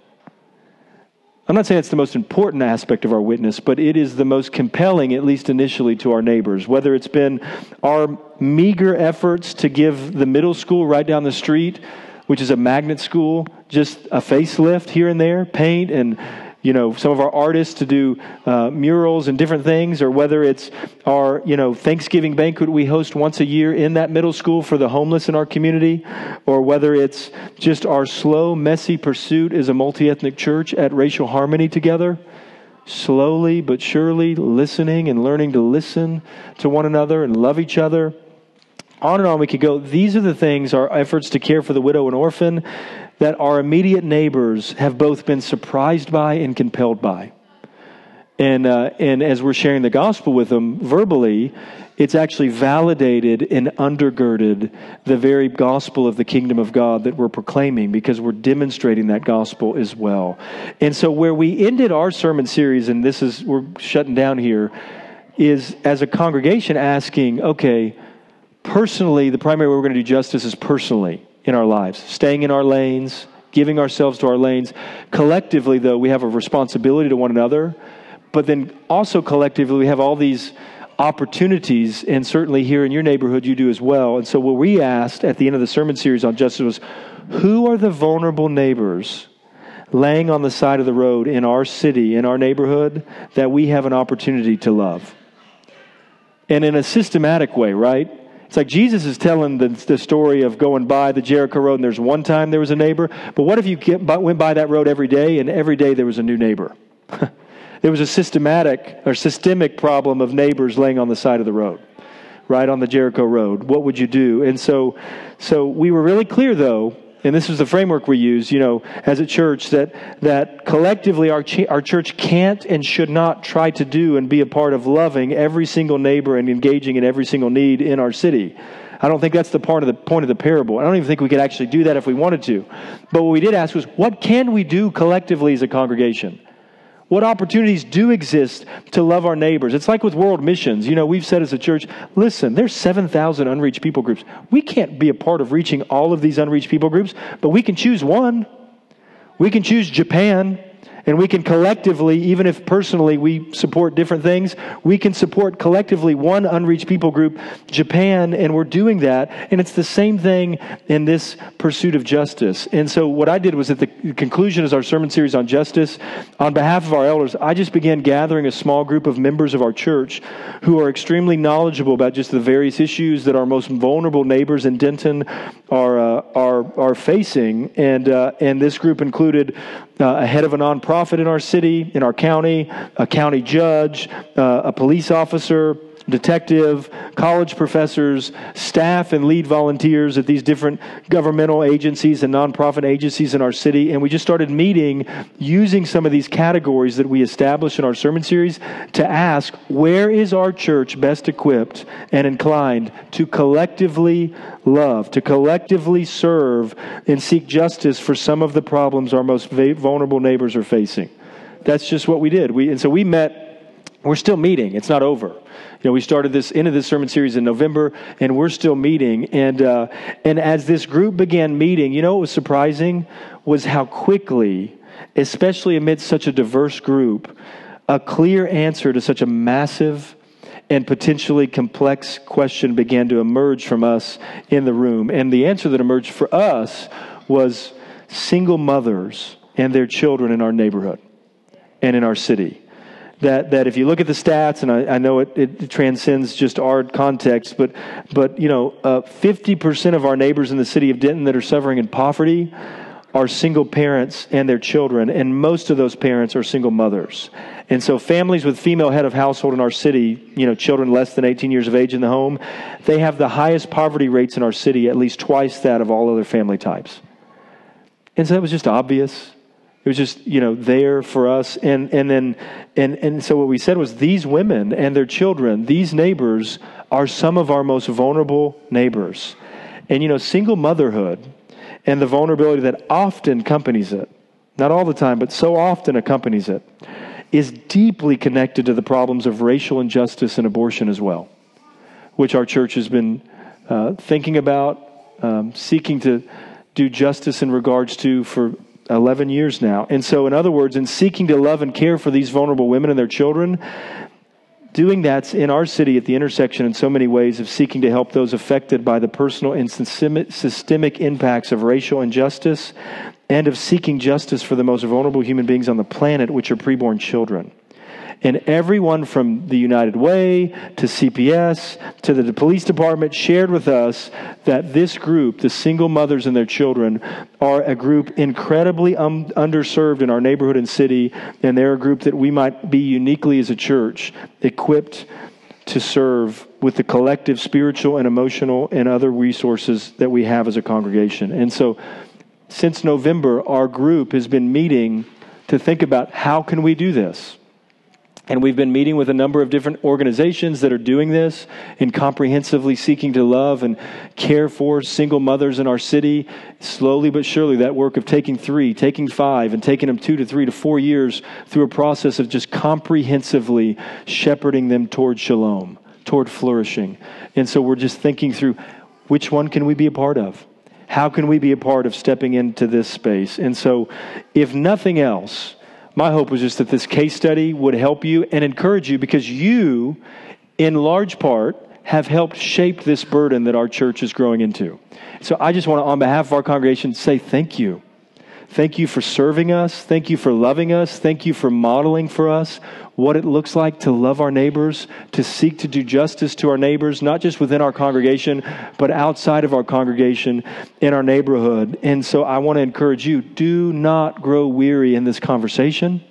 A: I'm not saying it's the most important aspect of our witness, but it is the most compelling, at least initially, to our neighbors. Whether it's been our meager efforts to give the middle school right down the street which is a magnet school, just a facelift here and there, paint and you know some of our artists to do uh, murals and different things or whether it's our you know thanksgiving banquet we host once a year in that middle school for the homeless in our community or whether it's just our slow messy pursuit as a multi-ethnic church at racial harmony together slowly but surely listening and learning to listen to one another and love each other on and on we could go. These are the things, our efforts to care for the widow and orphan, that our immediate neighbors have both been surprised by and compelled by. And, uh, and as we're sharing the gospel with them verbally, it's actually validated and undergirded the very gospel of the kingdom of God that we're proclaiming because we're demonstrating that gospel as well. And so, where we ended our sermon series, and this is, we're shutting down here, is as a congregation asking, okay, personally, the primary way we're going to do justice is personally in our lives, staying in our lanes, giving ourselves to our lanes. Collectively, though, we have a responsibility to one another, but then also collectively, we have all these opportunities, and certainly here in your neighborhood, you do as well. And so, what we asked at the end of the sermon series on justice was who are the vulnerable neighbors? laying on the side of the road in our city, in our neighborhood, that we have an opportunity to love. And in a systematic way, right? It's like Jesus is telling the, the story of going by the Jericho road, and there's one time there was a neighbor. But what if you get, went by that road every day, and every day there was a new neighbor? there was a systematic or systemic problem of neighbors laying on the side of the road, right on the Jericho road. What would you do? And so, so we were really clear, though, and this is the framework we use, you know, as a church, that, that collectively our, ch- our church can't and should not try to do and be a part of loving every single neighbor and engaging in every single need in our city. I don't think that's the part of the point of the parable. I don't even think we could actually do that if we wanted to. But what we did ask was, what can we do collectively as a congregation? What opportunities do exist to love our neighbors? It's like with world missions. You know, we've said as a church, listen, there's 7,000 unreached people groups. We can't be a part of reaching all of these unreached people groups, but we can choose one. We can choose Japan And we can collectively, even if personally we support different things, we can support collectively one unreached people group, Japan, and we're doing that. And it's the same thing in this pursuit of justice. And so what I did was at the conclusion of our sermon series on justice, on behalf of our elders, I just began gathering a small group of members of our church who are extremely knowledgeable about just the various issues that our most vulnerable neighbors in Denton are, uh, are, are facing. And, uh, and this group included uh, a head of a nonprofit in our city, in our county, a county judge, uh, a police officer, detective, college professors, staff, and lead volunteers at these different governmental agencies and nonprofit agencies in our city. And we just started meeting using some of these categories that we established in our sermon series to ask where is our church best equipped and inclined to collectively love, to collectively serve and seek justice for some of the problems our most vulnerable neighbors are facing. That's just what we did. We, and so we met we're still meeting. It's not over. You know, we started this into this sermon series in November, and we're still meeting. And uh, and as this group began meeting, you know, what was surprising was how quickly, especially amidst such a diverse group, a clear answer to such a massive and potentially complex question began to emerge from us in the room. And the answer that emerged for us was single mothers and their children in our neighborhood and in our city that, that if you look at the stats, and I, I know it, it, transcends just our context, but, but you know, uh, 50% of our neighbors in the city of Denton that are suffering in poverty are single parents and their children, and most of those parents are single mothers. And so families with female head of household in our city, you know, children less than 18 years of age in the home, they have the highest poverty rates in our city, at least twice that of all other family types. And so that was just obvious. It was just, you know, there for us. And, and then, and, and so what we said was these women and their children, these neighbors are some of our most vulnerable neighbors. And, you know, single motherhood and the vulnerability that often accompanies it, not all the time, but so often accompanies it, is deeply connected to the problems of racial injustice and abortion as well, which our church has been uh, thinking about, um, seeking to do justice in regards to for 11 years now. And so, in other words, in seeking to love and care for these vulnerable women and their children, doing that's in our city at the intersection in so many ways of seeking to help those affected by the personal and systemic impacts of racial injustice and of seeking justice for the most vulnerable human beings on the planet, which are preborn children. And everyone from the United Way to CPS to the police department shared with us that this group, the single mothers and their children, are a group incredibly um, underserved in our neighborhood and city. And they're a group that we might be uniquely as a church equipped to serve with the collective spiritual and emotional and other resources that we have as a congregation. And so, since November, our group has been meeting to think about how can we do this? And we've been meeting with a number of different organizations that are doing this and comprehensively seeking to love and care for single mothers in our city. Slowly but surely, that work of taking three, taking five, and taking them two to three to four years through a process of just comprehensively shepherding them toward shalom, toward flourishing. And so we're just thinking through which one can we be a part of? How can we be a part of stepping into this space? And so, if nothing else, my hope was just that this case study would help you and encourage you because you, in large part, have helped shape this burden that our church is growing into. So I just want to, on behalf of our congregation, say thank you. Thank you for serving us. Thank you for loving us. Thank you for modeling for us what it looks like to love our neighbors, to seek to do justice to our neighbors, not just within our congregation, but outside of our congregation in our neighborhood. And so I want to encourage you do not grow weary in this conversation.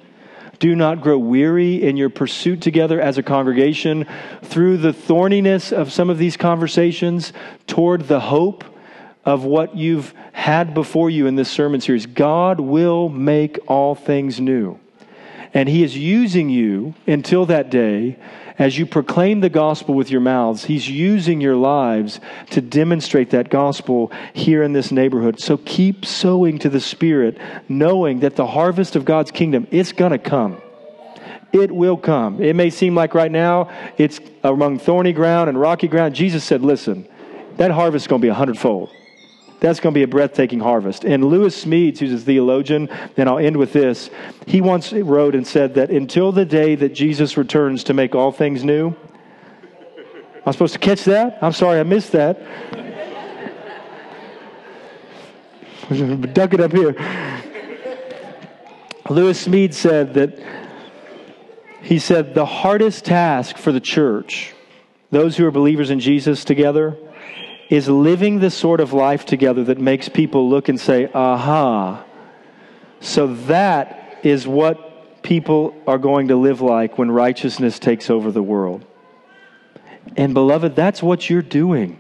A: Do not grow weary in your pursuit together as a congregation through the thorniness of some of these conversations toward the hope of what you've had before you in this sermon series. God will make all things new. And He is using you until that day as you proclaim the gospel with your mouths. He's using your lives to demonstrate that gospel here in this neighborhood. So keep sowing to the Spirit, knowing that the harvest of God's kingdom is going to come. It will come. It may seem like right now it's among thorny ground and rocky ground. Jesus said, listen, that harvest is going to be a hundredfold. That's going to be a breathtaking harvest. And Lewis Smedes, who's a theologian, and I'll end with this, he once wrote and said that until the day that Jesus returns to make all things new, I'm supposed to catch that? I'm sorry, I missed that. Duck it up here. Lewis Smedes said that he said the hardest task for the church, those who are believers in Jesus together, is living the sort of life together that makes people look and say, aha. So that is what people are going to live like when righteousness takes over the world. And beloved, that's what you're doing.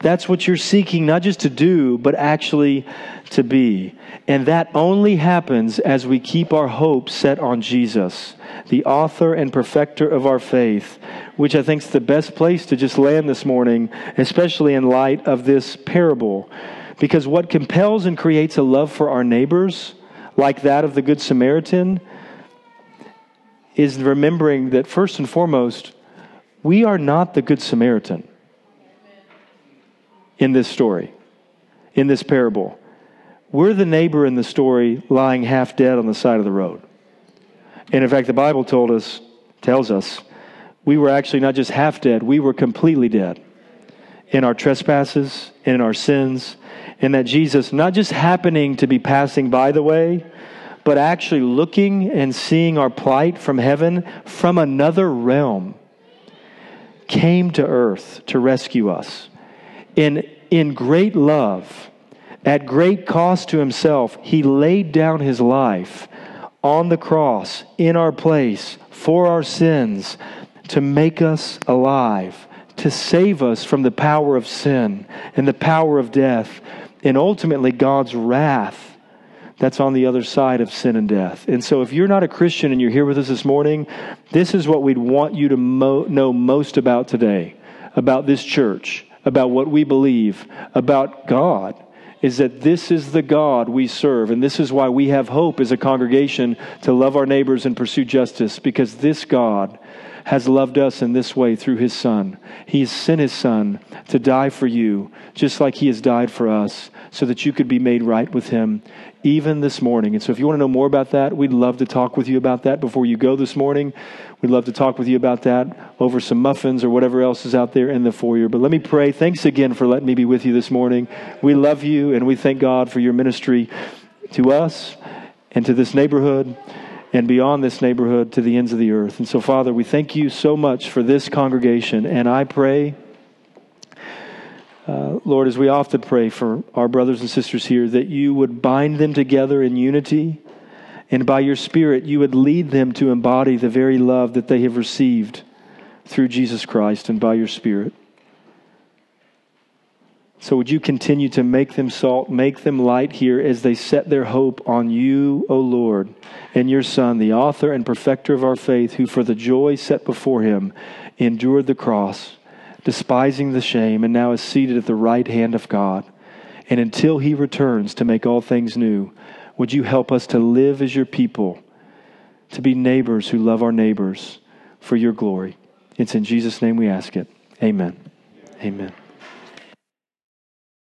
A: That's what you're seeking, not just to do, but actually to be. And that only happens as we keep our hope set on Jesus, the author and perfecter of our faith, which I think is the best place to just land this morning, especially in light of this parable. Because what compels and creates a love for our neighbors, like that of the Good Samaritan, is remembering that first and foremost, we are not the Good Samaritan in this story, in this parable. We're the neighbor in the story lying half dead on the side of the road. And in fact, the Bible told us, tells us, we were actually not just half dead, we were completely dead in our trespasses, in our sins, and that Jesus, not just happening to be passing by the way, but actually looking and seeing our plight from heaven, from another realm, came to earth to rescue us in, in great love, at great cost to himself, he laid down his life on the cross in our place for our sins to make us alive, to save us from the power of sin and the power of death, and ultimately God's wrath that's on the other side of sin and death. And so, if you're not a Christian and you're here with us this morning, this is what we'd want you to mo- know most about today, about this church about what we believe about God is that this is the God we serve. And this is why we have hope as a congregation to love our neighbors and pursue justice, because this God has loved us in this way through his Son. He has sent his Son to die for you, just like he has died for us, so that you could be made right with him even this morning. And so, if you want to know more about that, we'd love to talk with you about that before you go this morning. We'd love to talk with you about that over some muffins or whatever else is out there in the foyer. But let me pray. Thanks again for letting me be with you this morning. We love you and we thank God for your ministry to us and to this neighborhood and beyond this neighborhood to the ends of the earth. And so, Father, we thank you so much for this congregation. And I pray. Uh, Lord, as we often pray for our brothers and sisters here, that you would bind them together in unity and by your Spirit, you would lead them to embody the very love that they have received through Jesus Christ and by your Spirit. So, would you continue to make them salt, make them light here as they set their hope on you, O Lord, and your Son, the author and perfecter of our faith, who for the joy set before him endured the cross, despising the shame, and now is seated at the right hand of God. And until he returns to make all things new, would you help us to live as your people, to be neighbors who love our neighbors for your glory? It's in Jesus' name we ask it. Amen. Amen.